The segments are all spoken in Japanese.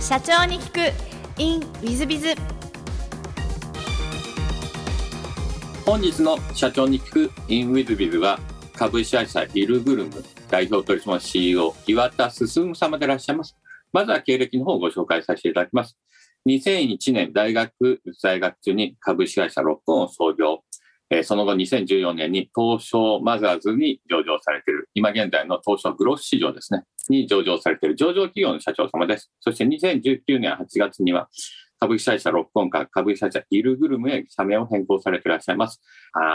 社長に聞く in ウィズビズ本日の社長に聞く in with biz は株式会社イルグルム代表取締役 CEO 岩田進様でいらっしゃいます。まずは経歴の方をご紹介させていただきます。2001年大学在学中に株式会社ロックオンを創業。えーその後2014年に東証マザーズに上場されている、今現在の東証グロース市場ですね、に上場されている上場企業の社長様です。そして2019年8月には株式会社ロックオンから株式会社イルグルムへ社名を変更されていらっしゃいます。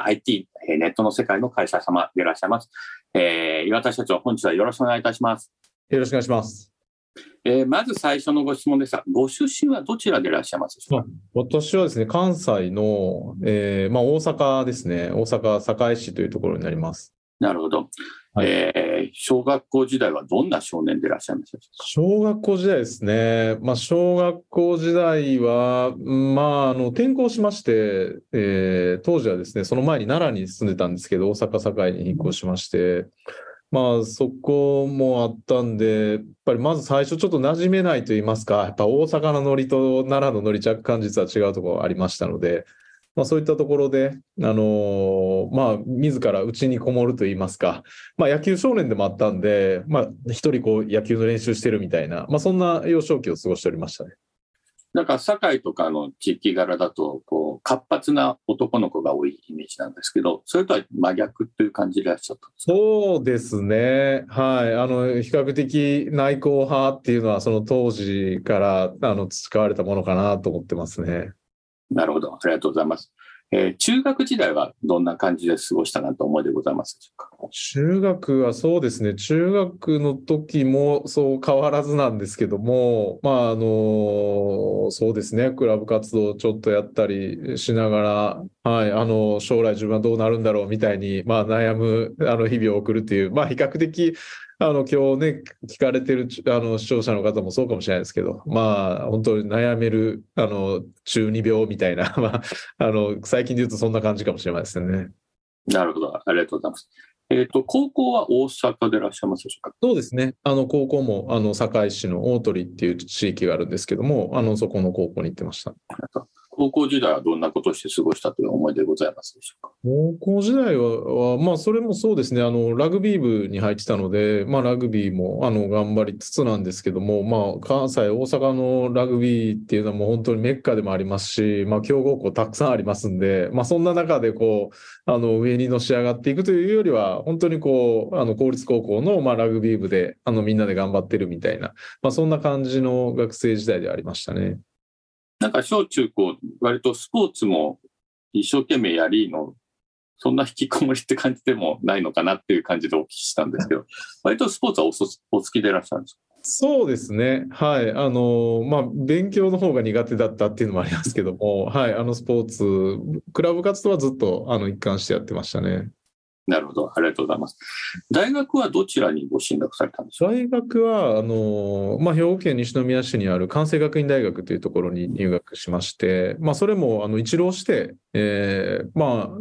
IT、ネットの世界の会社様でいらっしゃいます。えー岩田社長、本日はよろしくお願いいたします。よろしくお願いします。えーまず最初のご質問ですが、ご出身はどちらでいらっしゃいますでしょうか？私はですね、関西の、えーまあ、大阪ですね、大阪堺市というところになります。なるほど、はい。えー小学校時代はどんな少年でいらっしゃいましたでしょ小学校時代ですね、まあ、小学校時代は、うんまあ、あの転校しまして、えー当時はですね、その前に奈良に住んでたんですけど、大阪堺に引っ越しまして、まあ、そこもあったんで、やっぱりまず最初ちょっと馴染めないと言いますか、やっぱ大阪のノリと奈良のノリ若干実は違うところありましたので、まあ、そういったところで、あのまあ、自ら家にこもると言いますか、まあ、野球少年でもあったんで、まあ、一人こう野球の練習してるみたいな、まあ、そんな幼少期を過ごしておりましたね。なんか堺とかの地域柄だとこう活発な男の子が多いイメージなんですけど、それとは真逆という感じでいらっしゃったんですか？そうですね。はい。あの、比較的内向派っていうのは、その当時から、あの、培われたものかなと思ってますね。なるほど、ありがとうございます。えー中学時代はどんな感じで過ごしたなと思いでございますでしょうか？中学はそうですね。中学の時もそう変わらずなんですけども、まあ、あの、そうですね。クラブ活動をちょっとやったりしながら、はい、あの、将来自分はどうなるんだろうみたいに、まあ、悩む、あの、日々を送るっていう、まあ、比較的、あの、今日ね、聞かれてる、あの、視聴者の方もそうかもしれないですけど、まあ、本当に悩める、あの、中二病みたいな、まあ、あの、最近で言うとそんな感じかもしれないですね。なるほど、ありがとうございます。えっ、と、高校は大阪でいらっしゃいますでしょうか？そうですね。あの、高校も、あの、堺市の大鳥っていう地域があるんですけども、あの、そこの高校に行ってました。高校時代はどんなことをして過ごしたという思いでございますでしょうか？高校時代は、まあ、それもそうですね。あの、ラグビー部に入ってたので、まあ、ラグビーも、あの、頑張りつつなんですけども、まあ、関西、大阪のラグビーっていうのはもう本当にメッカでもありますし、まあ、強豪校たくさんありますんで、まあ、そんな中で、こう、あの、上にのし上がっていくというよりは、本当にこう、あの、公立高校の、まあ、ラグビー部で、あの、みんなで頑張ってるみたいな、まあ、そんな感じの学生時代でありましたね。なんか小中高、割とスポーツも一生懸命やりの、そんな引きこもりって感じでもないのかなっていう感じでお聞きしたんですけど、割とスポーツはおそお好きでいらっしゃるんですか？そうですね。はい。あの、まあ、勉強の方が苦手だったっていうのもありますけども、はい。あの、スポーツ、クラブ活動はずっと、あの、一貫してやってましたね。なるほど、ありがとうございます。大学はどちらにご進学されたんですか？大学は、あの、まあ、兵庫県西宮市にある関西学院大学というところに入学しまして、まあ、それも、あの、一浪して、えーま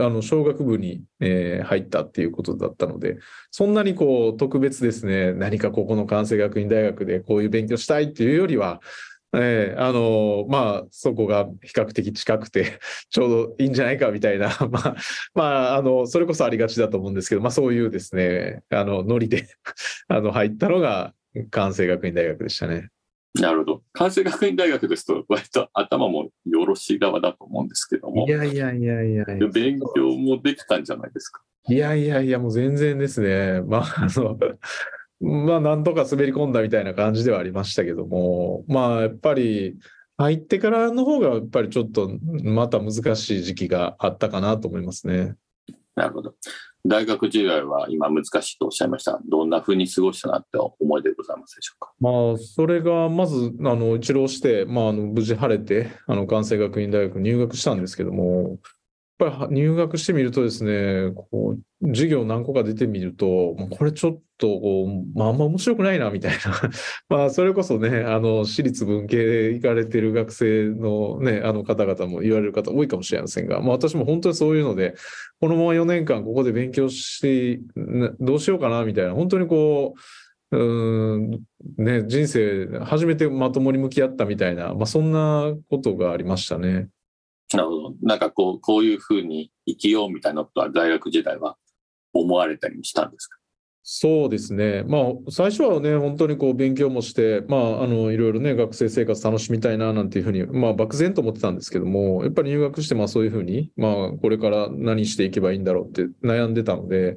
あ、あの、小学部に、えー入ったっていうことだったので、そんなにこう、特別ですね、何かここの関西学院大学でこういう勉強したいっていうよりは、えーあのまあ、そこが比較的近くて、ちょうどいいんじゃないかみたいな、まあ、まあ、あの、それこそありがちだと思うんですけど、まあ、そういうですね、あの、ノリで、あの、入ったのが関西学院大学でしたね。なるほど。関西学院大学ですと、割と頭もよろしい側だと思うんですけどもい、やいやいやいやいや。勉強もできたんじゃないですか？いやいやいや、もう全然ですね。まあ、あの、まあ、なんとか滑り込んだみたいな感じではありましたけども、まあ、やっぱり、入ってからの方が、やっぱりちょっと、また難しい時期があったかなと思いますね。なるほど。大学時代は今難しいとおっしゃいました。どんな風に過ごしたなって思いでございますでしょうか？まあ、それが、まず、あの、一浪して、まあ、あの、無事晴れて、あの、関西学院大学に入学したんですけども、やっぱり入学してみるとですね、こう、授業何個か出てみると、まあこれちょっと、こう、まあ、あんま面白くないな、みたいな。まあ、それこそね、あの、私立文系で行かれてる学生のね、あの方々も言われる方多いかもしれませんが、まあ、私も本当にそういうので、このまま4年間ここで勉強して、どうしようかな、みたいな、本当にこう、うん、ね、人生初めてまともに向き合ったみたいな、まあ、そんなことがありましたね。なるほど。なんかこう、こういうふうに生きようみたいなことは大学時代は思われたりもしたんですか？そうですね。まあ、最初はね、本当にこう勉強もして、まあ、あの、いろいろね、学生生活楽しみたいな、なんていうふうに、まあ、漠然と思ってたんですけども、やっぱり入学して、まあ、そういうふうに、まあ、これから何していけばいいんだろうって悩んでたので、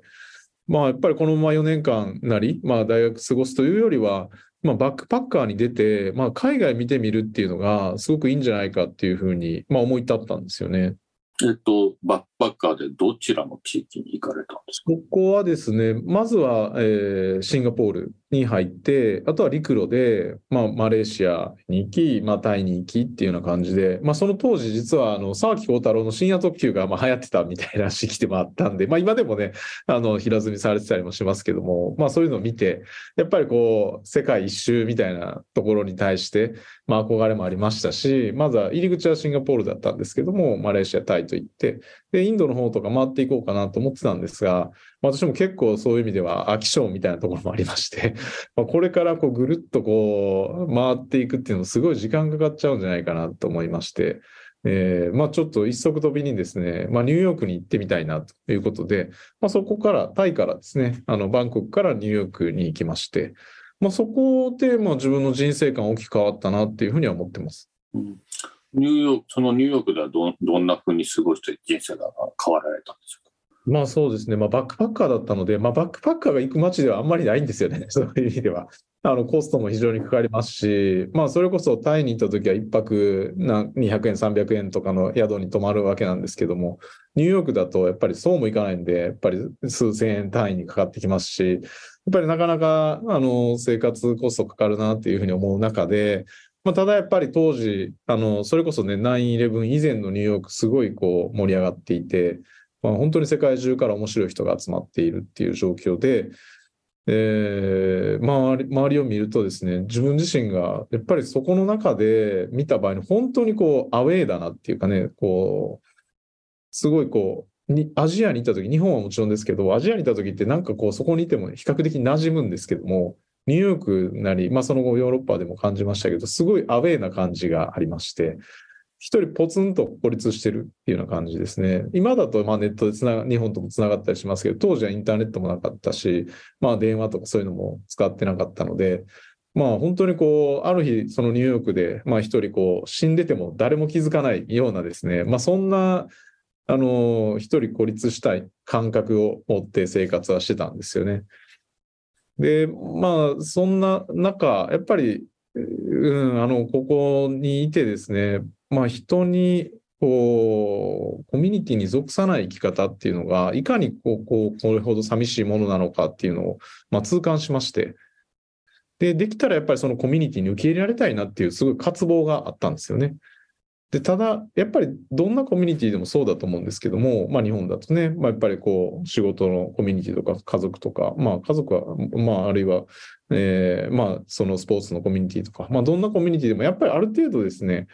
まあ、やっぱりこのまま4年間なり、まあ、大学過ごすというよりは、まあ、バックパッカーに出て、まあ、海外見てみるっていうのが、すごくいいんじゃないかっていうふうに、まあ、思い立ったんですよね。えっと、バックパッカーでどちらの地域に行かれたんですか？ここはですね、まずは、えーシンガポールに入って、あとは陸路で、まあ、マレーシアに行き、まあ、タイに行きっていうような感じで、まあ、その当時実は、あの、沢木幸太郎の深夜特急が、まあ、流行ってたみたいな時期でもあったんで、まあ、今でもね、あの、平積みされてたりもしますけども、まあ、そういうのを見て、やっぱりこう、世界一周みたいなところに対して、まあ、憧れもありましたし、まずは入り口はシンガポールだったんですけども、マレーシア、タイと行って、で、インドの方とか回っていこうかなと思ってたんですが、私も結構そういう意味では飽き性みたいなところもありまして、まあこれからこうぐるっとこう回っていくっていうのもすごい時間かかっちゃうんじゃないかなと思いまして、えーまあちょっと一足飛びにですね、まあニューヨークに行ってみたいなということで、まあそこから、タイからですね、あのバンコクからニューヨークに行きまして、まあそこでまあ自分の人生観大きく変わったなっていうふうには思ってます。うんニューヨーク、そのニューヨークではどどんなふうに過ごして人生が変わられたんでしょうか？まあそうですね、まあ、バックパッカーだったので、まあ、バックパッカーが行く街ではあんまりないんですよね、そういう意味では。あのコストも非常にかかりますし、まあ、それこそタイに行った時は1泊な200円、300円とかの宿に泊まるわけなんですけども、ニューヨークだとやっぱりそうもいかないんで、やっぱり数千円単位にかかってきますし、やっぱりなかなかあの生活コストかかるなっていうふうに思う中で、まあ、ただやっぱり当時、あのそれこそね、9-11以前のニューヨーク、すごいこう盛り上がっていて、まあ、本当に世界中から面白い人が集まっているっていう状況で、えー周り周りを見るとですね、自分自身がやっぱりそこの中で見た場合に本当にこうアウェーだなっていうかね、こう、すごいこう、にアジアに行った時、日本はもちろんですけど、アジアに行った時ってなんかこうそこにいても比較的馴染むんですけども、ニューヨークなり、まあその後ヨーロッパでも感じましたけど、すごいアウェーな感じがありまして、一人ポツンと孤立してるっていうような感じですね。今だとまあネットでつなが、日本ともつながったりしますけど、当時はインターネットもなかったし、まあ電話とかそういうのも使ってなかったので、まあ本当にこう、ある日そのニューヨークで、まあ一人こう死んでても誰も気づかないようなですね、まあそんな、あの、一人孤立したい感覚を持って生活はしてたんですよね。で、まあそんな中、やっぱり、うん、あの、ここにいてですね、まあ人に、こう、コミュニティに属さない生き方っていうのが、いかにこう、こう、これほど寂しいものなのかっていうのを、まあ痛感しまして、で、できたらやっぱりそのコミュニティに受け入れられたいなっていうすごい渇望があったんですよね。で、ただ、やっぱりどんなコミュニティでもそうだと思うんですけども、まあ日本だとね、まあやっぱりこう、仕事のコミュニティとか家族とか、まあ家族は、まああるいは、えーまあそのスポーツのコミュニティとか、まあどんなコミュニティでもやっぱりある程度ですね、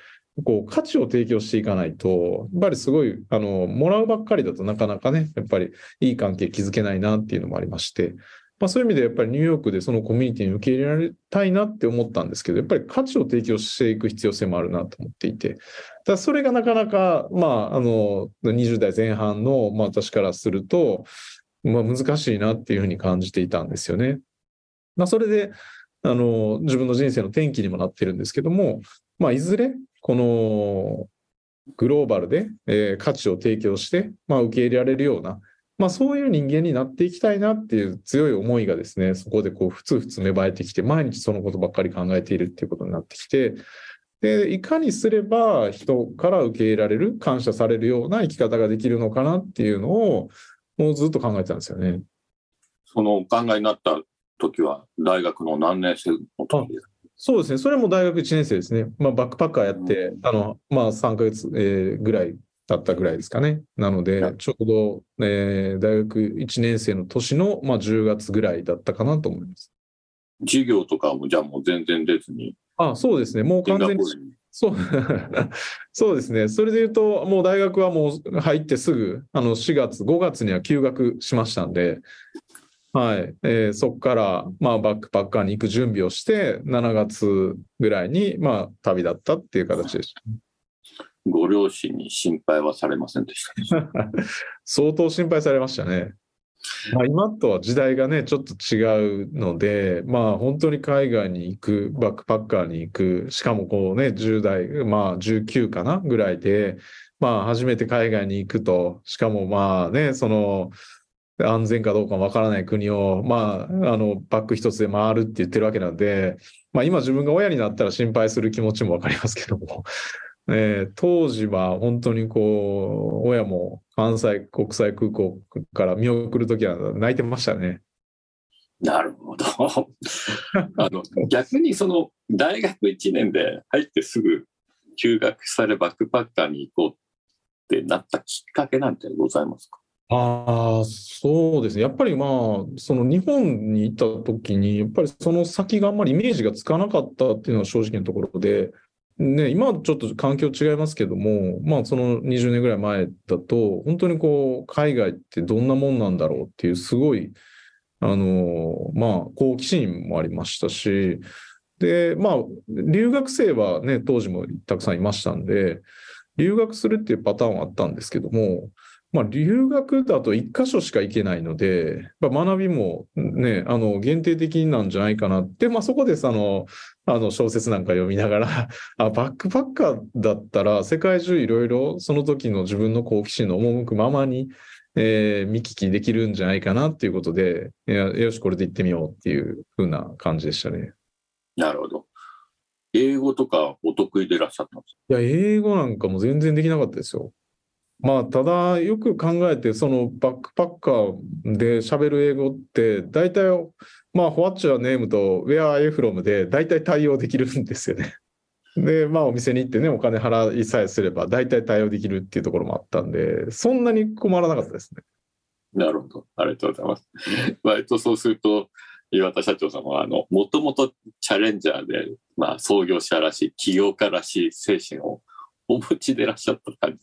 こう価値を提供していかないと、やっぱりすごい、あの、もらうばっかりだとなかなかね、やっぱりいい関係築けないなっていうのもありまして、まあそういう意味でやっぱりニューヨークでそのコミュニティに受け入れられたいなって思ったんですけど、やっぱり価値を提供していく必要性もあるなと思っていて、だそれがなかなか、まあ、あの、20代前半の、まあ私からすると、まあ難しいなっていうふうに感じていたんですよね。まあそれで、あの、自分の人生の転機にもなってるんですけども、まあいずれ、この、グローバルで、えー価値を提供して、まあ受け入れられるような、まあそういう人間になっていきたいなっていう強い思いがですね、そこでこう、ふつふつ芽生えてきて、毎日そのことばっかり考えているっていうことになってきて、で、いかにすれば人から受け入れられる、感謝されるような生き方ができるのかなっていうのを、もうずっと考えてたんですよね。そのお考えになった時は大学の何年生の時ですか？そうですね。それも大学1年生ですね。まあ、バックパッカーやって、あの、まあ、3ヶ月、えーぐらい経ったぐらいですかね。なのではい、ちょうど、えー大学1年生の年の、まあ、10月ぐらいだったかなと思います。授業とかもじゃあもう全然出ずに、あ、そうですね。もう完全に。そう、そうですね。それで言うと、もう大学はもう入ってすぐ、あの、4月、5月には休学しましたんで、はい。えーそこから、まあ、バックパッカーに行く準備をして、7月ぐらいに、まあ、旅立ったっていう形でした。ご両親に心配はされませんでした？相当心配されましたね。まあ、今とは時代がね、ちょっと違うので、まあ本当に海外に行く、バックパッカーに行く、しかもこうね、10代、まあ19かなぐらいで、まあ初めて海外に行くと、しかもまあね、その、安全かどうかわからない国を、まあ、あの、バック一つで回るって言ってるわけなんで、まあ今自分が親になったら心配する気持ちもわかりますけども、えー当時は本当にこう、親も関西国際空港から見送るときは泣いてましたね。なるほど。あの逆にその大学1年で入ってすぐ休学されバックパッカーに行こうってなったきっかけなんてございますか？ああ、そうですね。やっぱりまあ、その日本に行った時に、やっぱりその先があんまりイメージがつかなかったっていうのは正直なところで、ね、今はちょっと環境違いますけども、まあその20年ぐらい前だと、本当にこう、海外ってどんなもんなんだろうっていう、すごい、あの、まあ、好奇心もありましたし、で、まあ、留学生はね、当時もたくさんいましたんで、留学するっていうパターンはあったんですけども、まあ、留学だと一箇所しか行けないので、まあ、学びもね、あの、限定的なんじゃないかなって、まあ、そこでその、あの、小説なんか読みながら、あ、バックパッカーだったら、世界中いろいろ、その時の自分の好奇心の赴くままに、えー見聞きできるんじゃないかなっていうことで、いやよし、これで行ってみようっていう風な感じでしたね。なるほど。英語とかお得意でいらっしゃったんですいや、英語なんかも全然できなかったですよ。まあ、ただ、よく考えて、そのバックパッカーで喋る英語って、大体、まあ、What's your name と Where are you from で、大体対応できるんですよね。で、まあ、お店に行ってね、お金払いさえすれば、大体対応できるっていうところもあったんで、そんなに困らなかったですね。なるほど。ありがとうございます。割とそうすると、岩田社長様は、あの、もともとチャレンジャーで、まあ、創業者らしい、起業家らしい精神をお持ちでいらっしゃった感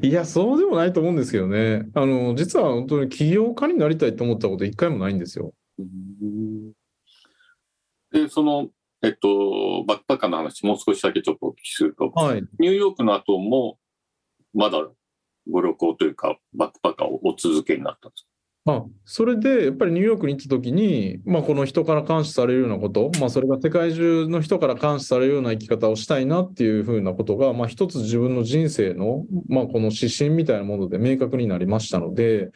じ。いや、そうでもないと思うんですけどね。あの、実は本当に起業家になりたいと思ったこと一回もないんですよ。で、その、えっと、バックパッカーの話、もう少しだけちょっとお聞きすると、はい。ニューヨークの後も、まだご旅行というか、バックパッカーをお続けになったんですあ、それで、やっぱりニューヨークに行った時に、まあ、この人から監視されるようなこと、まあ、それが世界中の人から監視されるような生き方をしたいなっていうふうなことが、まあ、一つ自分の人生の、まあ、この指針みたいなもので明確になりましたので、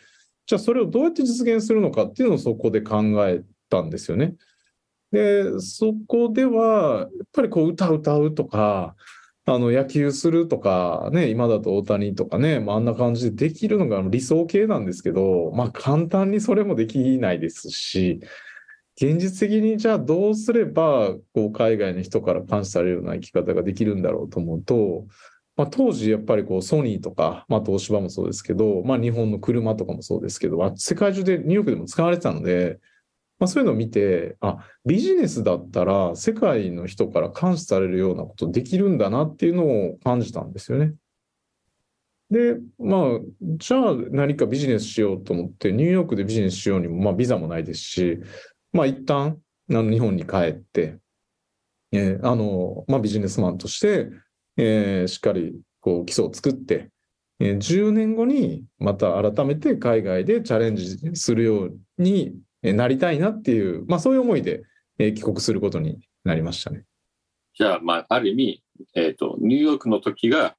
じゃあそれをどうやって実現するのかっていうのをそこで考えたんですよね。で、そこでは、やっぱりこう歌歌うとか、あの野球するとかね、今だと大谷とかね、まあ、あんな感じでできるのが理想形なんですけど、まあ簡単にそれもできないですし、現実的にじゃあどうすればこう海外の人から監視されるような生き方ができるんだろうと思うと、まあ、当時やっぱりこうソニーとか、まあ、東芝もそうですけど、まあ、日本の車とかもそうですけど、世界中でニューヨークでも使われてたので、まあ、そういうのを見て、あ、ビジネスだったら世界の人から監視されるようなことできるんだなっていうのを感じたんですよね。で、まあ、じゃあ何かビジネスしようと思って、ニューヨークでビジネスしようにも、まあ、ビザもないですし、まあ、一旦、あの日本に帰って、えーあの、まあ、ビジネスマンとして、えーしっかり、こう、基礎を作って、えー10年後にまた改めて海外でチャレンジするようになりたいなっていう、まあ、そういう思いで、えー帰国することになりましたね。じゃあ、まあ、ある意味、えっ、と、ニューヨークの時が、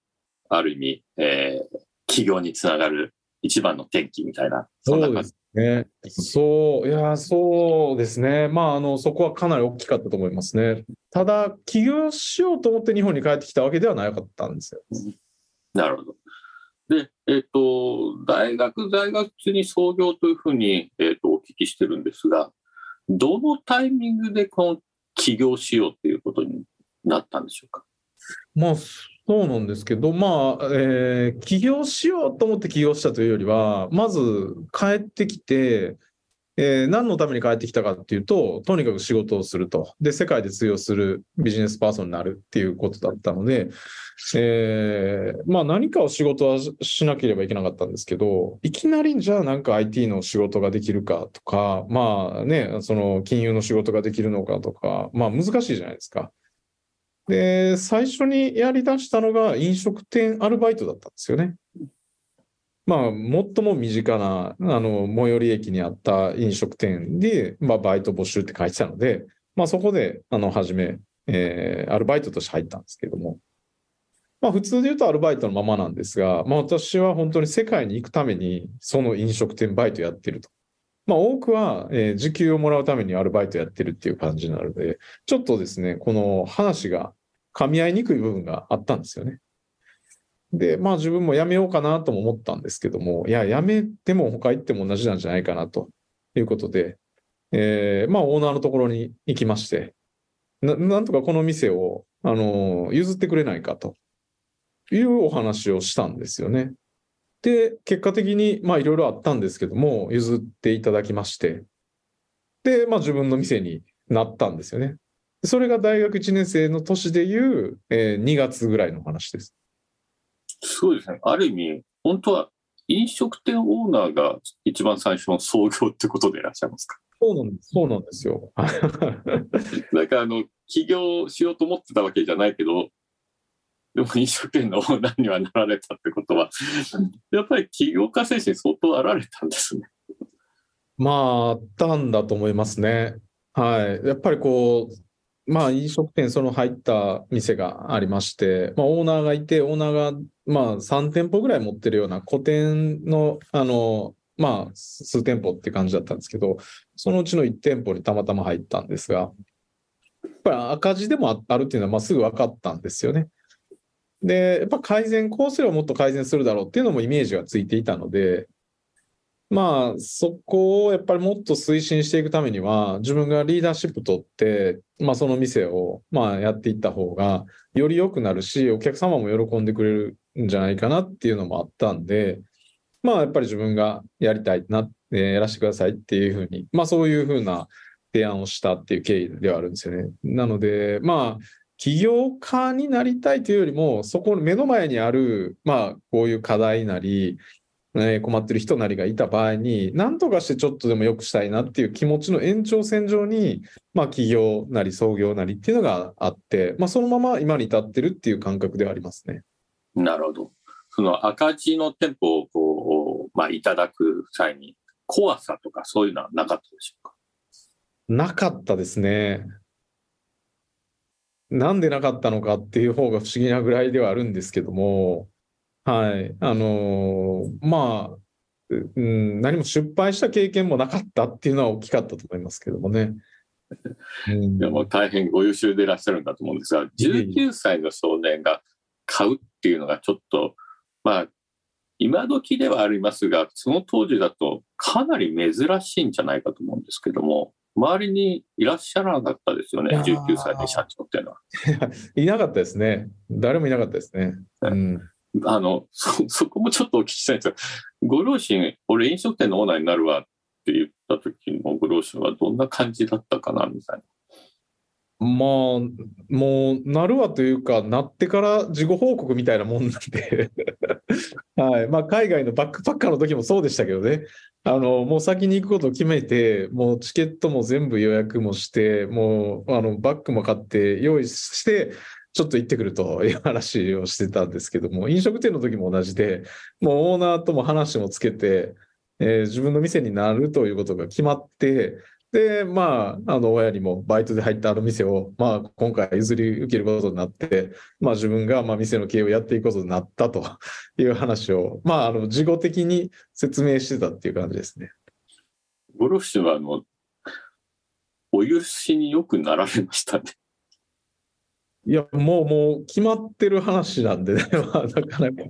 ある意味、えー企業につながる一番の転機みたいな、そんな感じ。ね。そう、いや、そうですね。まあ、あの、そこはかなり大きかったと思いますね。ただ、起業しようと思って日本に帰ってきたわけではなかったんですよ。なるほど。で、えっ、と、大学在学中に創業というふうに、えっとお聞きしてるんですが、どのタイミングでこの起業しようっていうことになったんでしょうか？まあ、そうなんですけど、まあ、えー起業しようと思って起業したというよりは、まず帰ってきて、えー何のために帰ってきたかっていうと、とにかく仕事をすると。で、世界で通用するビジネスパーソンになるっていうことだったので、えーまあ何かを仕事はしなければいけなかったんですけど、いきなりじゃあなんか IT の仕事ができるかとか、まあね、その金融の仕事ができるのかとか、まあ難しいじゃないですか。で、最初にやり出したのが飲食店アルバイトだったんですよね。まあ、最も身近な、あの、最寄り駅にあった飲食店で、まあ、バイト募集って書いてたので、まあ、そこで、あの、初め、えーアルバイトとして入ったんですけども、まあ、普通で言うとアルバイトのままなんですが、まあ、私は本当に世界に行くために、その飲食店バイトやってると。まあ、多くは、えー時給をもらうためにアルバイトやってるっていう感じなので、ちょっとですね、この話が噛み合いにくい部分があったんですよね。で、まあ自分も辞めようかなとも思ったんですけども、いや、辞めても他行っても同じなんじゃないかなということで、えーまあオーナーのところに行きまして、ななんとかこの店を、あの、譲ってくれないかというお話をしたんですよね。で、結果的に、まあいろいろあったんですけども、譲っていただきまして、で、まあ自分の店になったんですよね。それが大学1年生の年でいう、えー2月ぐらいの話です。すごいですね。ある意味、本当は飲食店オーナーが一番最初の創業ってことでいらっしゃいますか？そうなんです。そうなんですよ。なんかあの、起業しようと思ってたわけじゃないけど、でも飲食店のオーナーにはなられたってことは、やっぱり起業家精神相当あられたんですね。まあ、あったんだと思いますね。はい。やっぱりこう、まあ、飲食店、その入った店がありまして、まあ、オーナーがいて、オーナーが、まあ、3店舗ぐらい持ってるような個店の、あの、まあ、数店舗って感じだったんですけど、そのうちの1店舗にたまたま入ったんですが、やっぱり赤字でもああるっていうのは、まあ、すぐ分かったんですよね。で、やっぱ改善、こうすればもっと改善するだろうっていうのもイメージがついていたので、まあ、そこをやっぱりもっと推進していくためには、自分がリーダーシップ取って、まあ、その店を、まあ、やっていった方が、より良くなるし、お客様も喜んでくれるんじゃないかなっていうのもあったんで、まあ、やっぱり自分がやりたいな、えーやらせてくださいっていうふうに、まあ、そういうふうな提案をしたっていう経緯ではあるんですよね。なので、まあ、起業家になりたいというよりも、そこの目の前にある、まあ、こういう課題なり、えー困ってる人なりがいた場合に、何とかしてちょっとでも良くしたいなっていう気持ちの延長線上に、まあ、起業なり創業なりっていうのがあって、まあ、そのまま今に至ってるっていう感覚ではありますね。なるほど。その赤字の店舗をこう、まあ、いただく際に、怖さとかそういうのはなかったでしょうか？なかったですね。なんでなかったのかっていう方が不思議なぐらいではあるんですけども、はい。あのーまあ、ううん、何も失敗した経験もなかったっていうのは大きかったと思いますけどもね。うんいやもう大変ご優秀でいらっしゃるんだと思うんですが、いえいえ19歳の少年が買うっていうのがちょっと、まあ、今時ではありますが、その当時だとかなり珍しいんじゃないかと思うんですけども、周りにいらっしゃらなかったですよね、いやー19歳で社長っていうのは。いなかったですね。誰もいなかったですね。うん。あの、そ、そこもちょっとお聞きしたいんですが、ご両親、俺飲食店のオーナーになるわって言った時のご両親はどんな感じだったかな、みたいな。まあ、もう、なるわというか、なってから事後報告みたいなもんなんで、はい。まあ、海外のバックパッカーの時もそうでしたけどね。あの、もう先に行くことを決めて、もうチケットも全部予約もして、もう、あの、バッグも買って、用意して、ちょっと行ってくるという話をしてたんですけども、飲食店の時も同じで、もうオーナーとも話もつけて、えー自分の店になるということが決まって、で、まあ、あの、親にもバイトで入ったあの店を、まあ、今回譲り受けることになって、まあ、自分が、まあ、店の経営をやっていくことになったと いう話を、まあ、あの、事後的に説明してたっていう感じですね。ご両親は、あの、お許しによくなられましたね。いや、もう、もう、決まってる話なんでね、まあ、なかなか、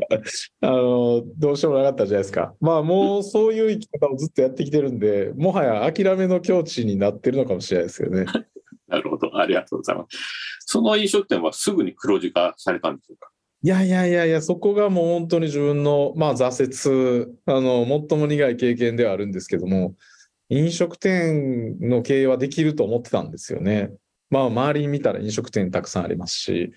あの、どうしようもなかったじゃないですか。まあ、もう、そういう生き方をずっとやってきてるんで、もはや諦めの境地になってるのかもしれないですよね。なるほど。ありがとうございます。その飲食店はすぐに黒字化されたんでしょうか？いやいやいやいや、そこがもう本当に自分の、まあ、挫折、あの、最も苦い経験ではあるんですけども、飲食店の経営はできると思ってたんですよね。まあ、周り見たら飲食店たくさんありますし、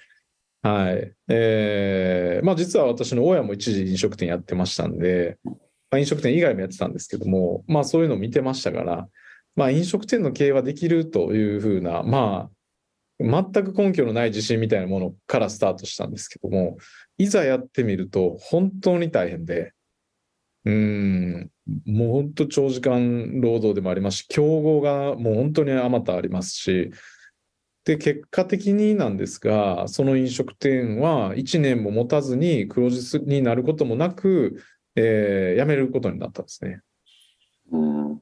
はい。えー、まあ実は私の親も一時飲食店やってましたんで、まあ、飲食店以外もやってたんですけども、まあそういうのを見てましたから、まあ飲食店の経営はできるというふうな、まあ、全く根拠のない自信みたいなものからスタートしたんですけども、いざやってみると本当に大変で、うん、もう本当長時間労働でもありますし、競合がもう本当にあまたありますし、で、結果的になんですが、その飲食店は1年も持たずに黒字になることもなく、えー辞めることになったんですね。うん。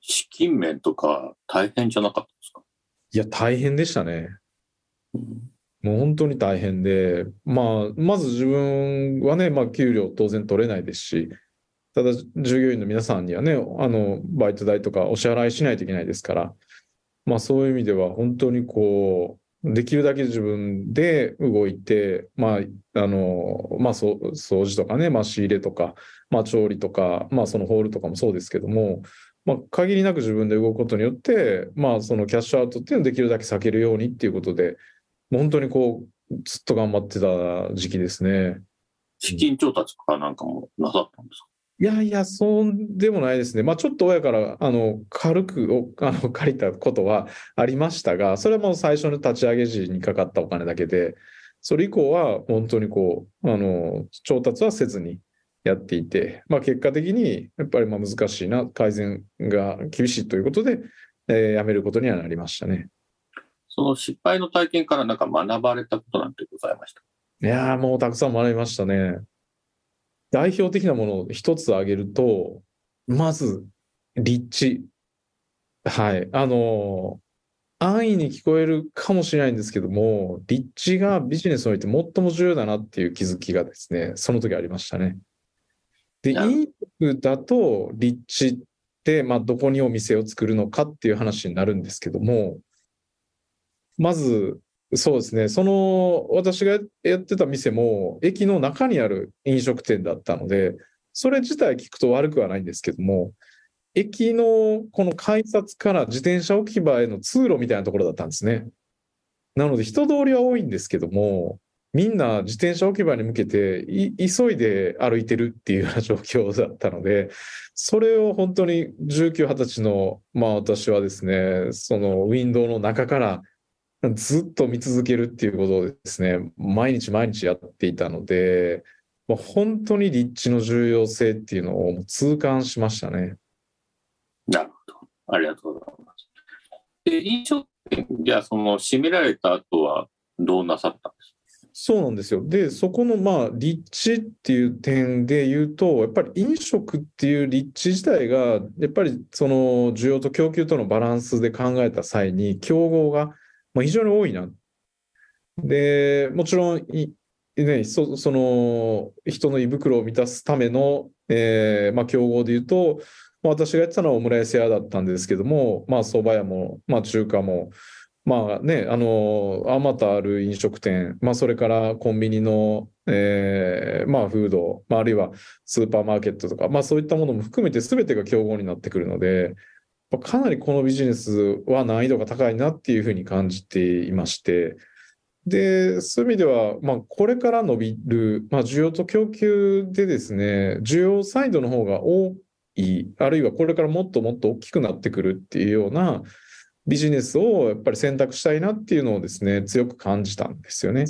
資金面とか大変じゃなかったですか？いや、大変でしたね。うんもう本当に大変で、まあ、まず自分はね、まあ、給料当然取れないですし、ただ、従業員の皆さんにはね、あの、バイト代とかお支払いしないといけないですから、まあ、そういう意味では本当にこう、できるだけ自分で動いて、まあ、あの、まあ、掃除とかね、まあ、仕入れとか、まあ、調理とか、まあ、そのホールとかもそうですけども、まあ、限りなく自分で動くことによって、まあ、そのキャッシュアウトっていうのをできるだけ避けるようにっていうことで、本当にこう、ずっと頑張ってた時期ですね。資金調達かなんかもなさったんですか？いやいや、そうでもないですね。まあ、ちょっと親から、あの、軽くお、あの、借りたことはありましたが、それはもう最初の立ち上げ時にかかったお金だけで、それ以降は本当にこう、あの、調達はせずにやっていて、まあ、結果的に、やっぱりまあ難しいな、改善が厳しいということで、えー辞めることにはなりましたね。その失敗の体験からなんか学ばれたことなんてございましたいやーもうたくさん学びましたね。代表的なものを一つ挙げると、まず、立地。はい。あの、安易に聞こえるかもしれないんですけども、立地がビジネスにおいて最も重要だなっていう気づきがですね、その時ありましたね。で、飲食だと立地って、まあ、どこにお店を作るのかっていう話になるんですけども、まず、そうですね。その、私がやってた店も、駅の中にある飲食店だったので、それ自体聞くと悪くはないんですけども、駅のこの改札から自転車置き場への通路みたいなところだったんですね。なので人通りは多いんですけども、みんな自転車置き場に向けて急いで歩いてるっていうような状況だったので、それを本当に19、20歳の、まあ私はですね、そのウィンドウの中から ずっと見続けるっていうことをですね、毎日毎日やっていたので、まあ本当に立地の重要性っていうのを痛感しましたね。なるほど。ありがとうございます。で、飲食店、じゃあその閉められた後はどうなさったんですそうなんですよ。で、そこのまあ立地っていう点で言うと、やっぱり飲食っていう立地自体が、やっぱりその需要と供給とのバランスで考えた際に、競合がまあ非常に多いな。で、もちろんい、ね、そその人の胃袋を満たすための、えーまあ、競合で言うと、まあ、私がやってたのはオムライス屋だったんですけども、まあ、蕎麦屋も、まあ、中華も、まあね、あの、あまたある飲食店、まあ、それからコンビニの、えーまあ、フード、まあ、あるいはスーパーマーケットとか、まあ、そういったものも含めて全てが競合になってくるので、かなりこのビジネスは難易度が高いなっていうふうに感じていまして、で、そういう意味では、まあ、これから伸びる、まあ、需要と供給でですね、需要サイドの方が多い、あるいはこれからもっともっと大きくなってくるっていうようなビジネスをやっぱり選択したいなっていうのをですね、強く感じたんですよね。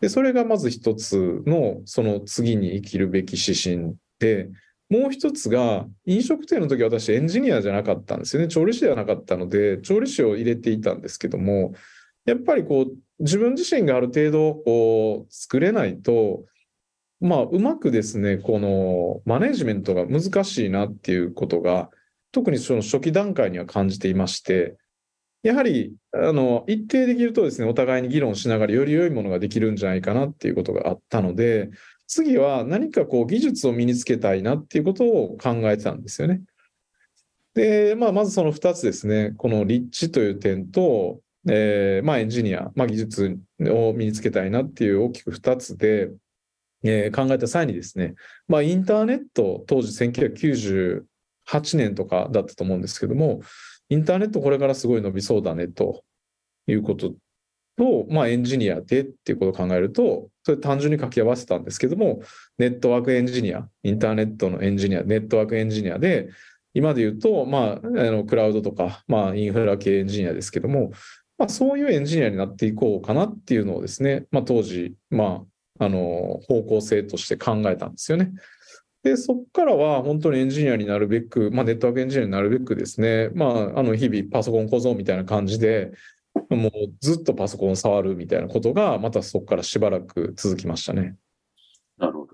で、それがまず一つの、その次に生きるべき指針で、もう一つが、飲食店の時私エンジニアじゃなかったんですよね。調理師ではなかったので、調理師を入れていたんですけども、やっぱりこう、自分自身がある程度こう作れないと、まあ、うまくですね、このマネジメントが難しいなっていうことが、特にその初期段階には感じていまして、やはり、あの、一定できるとですね、お互いに議論しながらより良いものができるんじゃないかなっていうことがあったので、次は何かこう技術を身につけたいなっていうことを考えてたんですよね。で、まあ、まずその2つですね、この立地という点と、えーまあ、エンジニア、まあ、技術を身につけたいなっていう大きく2つで、えー考えた際にですね、まあ、インターネット、当時1998年とかだったと思うんですけども、インターネットこれからすごい伸びそうだねということと、まあ、エンジニアでっていうことを考えると、それ単純に掛け合わせたんですけども、ネットワークエンジニア、インターネットのエンジニア、ネットワークエンジニアで、今で言うと、まあ、あのクラウドとか、まあ、インフラ系エンジニアですけども、まあ、そういうエンジニアになっていこうかなっていうのをですね、まあ、当時、まあ、あの、方向性として考えたんですよね。で、そこからは本当にエンジニアになるべく、まあ、ネットワークエンジニアになるべくですね、まあ、あの、日々パソコン小僧みたいな感じで、もうずっとパソコン触るみたいなことが、またそこからしばらく続きましたね。なるほど。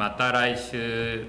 また来週。